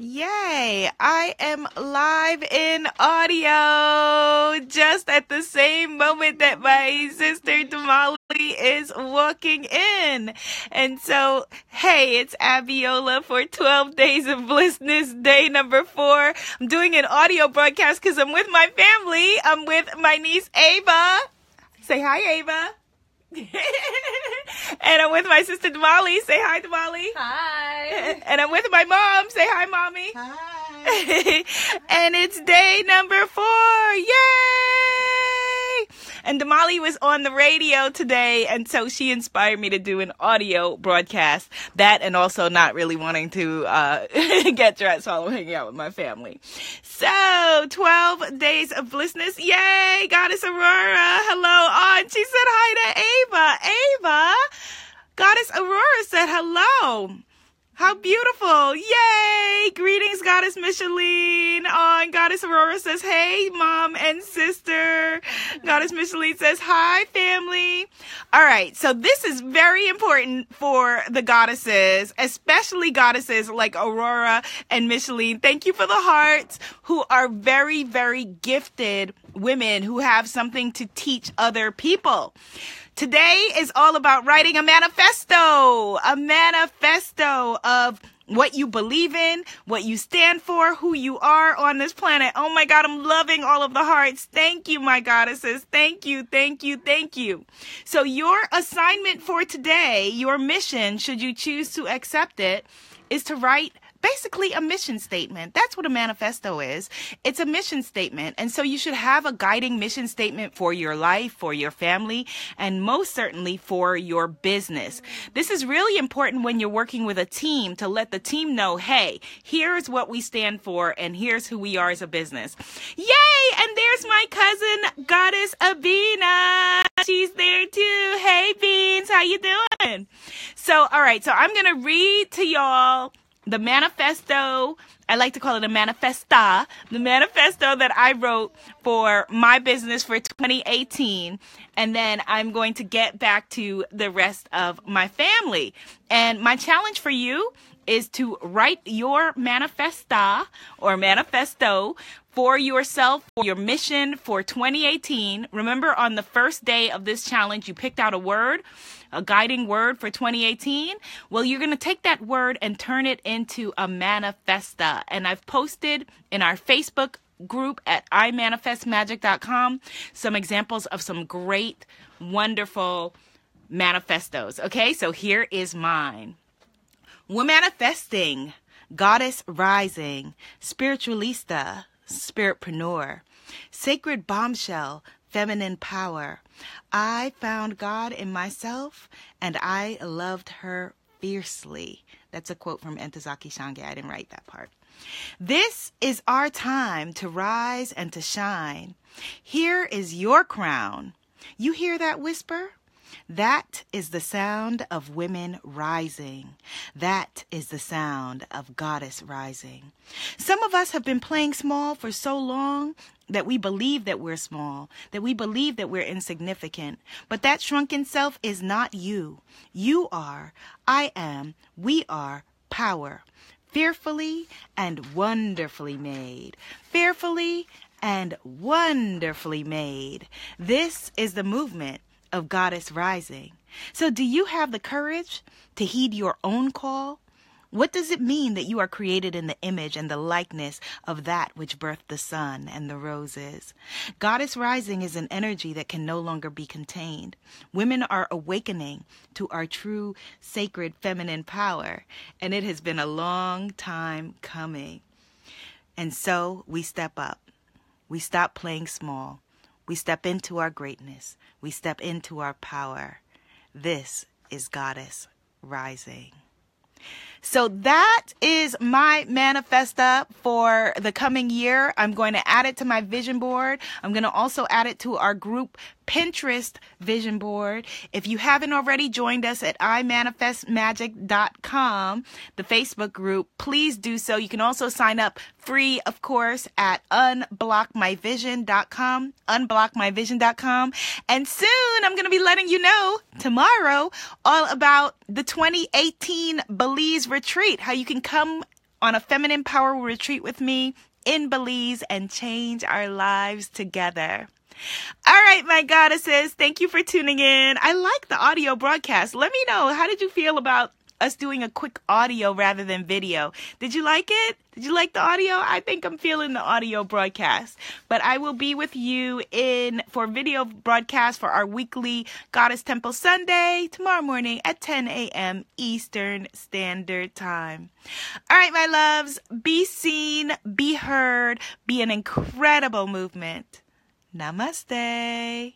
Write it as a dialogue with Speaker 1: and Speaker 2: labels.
Speaker 1: Yay! I am live in audio just at the same moment that my sister Damali is walking in. And so, hey, it's Abiola for 12 Days of Blissness, day number four. I'm doing an audio broadcast because I'm with my family. I'm with my niece Ava. Say hi, Ava. and I'm with my sister Damali. Say hi, Damali.
Speaker 2: Hi.
Speaker 1: And I'm with my mom. Say hi, mommy.
Speaker 2: Hi.
Speaker 1: and it's day number four. Yay! And Damali was on the radio today, and so she inspired me to do an audio broadcast. That and also not really wanting to uh, get dressed while I'm hanging out with my family. So, 12 days of blissness. Yay! Goddess Aurora. Hello, on. She said hi to. Aurora said hello. How beautiful. Yay. Greetings, Goddess Micheline. Oh, and Goddess Aurora says, hey, mom and sister. Goddess Micheline says, hi, family. All right. So this is very important for the goddesses, especially goddesses like Aurora and Micheline. Thank you for the hearts who are very, very gifted women who have something to teach other people. Today is all about writing a manifesto, a manifesto of what you believe in, what you stand for, who you are on this planet. Oh my God, I'm loving all of the hearts. Thank you, my goddesses. Thank you, thank you, thank you. So your assignment for today, your mission, should you choose to accept it, is to write basically a mission statement. That's what a manifesto is. It's a mission statement. And so you should have a guiding mission statement for your life, for your family, and most certainly for your business. This is really important when you're working with a team to let the team know, hey, here's what we stand for and here's who we are as a business. Yay! And there's my cousin, Goddess Abina. She's there too. Hey, Beans, how you doing? So, all right. So I'm going to read to y'all the manifesto, I like to call it a manifesta, the manifesto that I wrote for my business for 2018. And then I'm going to get back to the rest of my family. And my challenge for you is to write your manifesta or manifesto for yourself, for your mission for 2018. Remember, on the first day of this challenge, you picked out a word, a guiding word for 2018. Well, you're going to take that word and turn it into a manifesta. And I've posted in our Facebook group at imanifestmagic.com some examples of some great, wonderful manifestos. Okay, so here is mine. We're manifesting, goddess rising, spiritualista, spiritpreneur, sacred bombshell, feminine power. I found God in myself and I loved her fiercely. That's a quote from Ntozake Shange. I didn't write that part. This is our time to rise and to shine. Here is your crown. You hear that whisper? That is the sound of women rising. That is the sound of goddess rising. Some of us have been playing small for so long that we believe that we're small, that we believe that we're insignificant. But that shrunken self is not you. You are, I am, we are power. Fearfully and wonderfully made. Fearfully and wonderfully made. This is the movement of Goddess Rising. So, do you have the courage to heed your own call? What does it mean that you are created in the image and the likeness of that which birthed the sun and the roses? Goddess Rising is an energy that can no longer be contained. Women are awakening to our true sacred feminine power, and it has been a long time coming. And so we step up. We stop playing small. We step into our greatness. We step into our power. This is Goddess Rising. So that is my manifesta for the coming year. I'm going to add it to my vision board. I'm going to also add it to our group Pinterest vision board. If you haven't already joined us at imanifestmagic.com, the Facebook group, please do so. You can also sign up free, of course, at unblockmyvision.com, unblockmyvision.com. And soon I'm going to be letting you know tomorrow all about the 2018 Retreat, how you can come on a feminine power retreat with me in Belize and change our lives together. All right, my goddesses, thank you for tuning in. I like the audio broadcast. Let me know, how did you feel about us doing a quick audio rather than video. Did you like it? Did you like the audio? I think I'm feeling the audio broadcast. But I will be with you in for video broadcast for our weekly Goddess Temple Sunday tomorrow morning at 10 a.m. Eastern Standard Time. All right, my loves, be seen, be heard, be an incredible movement. Namaste.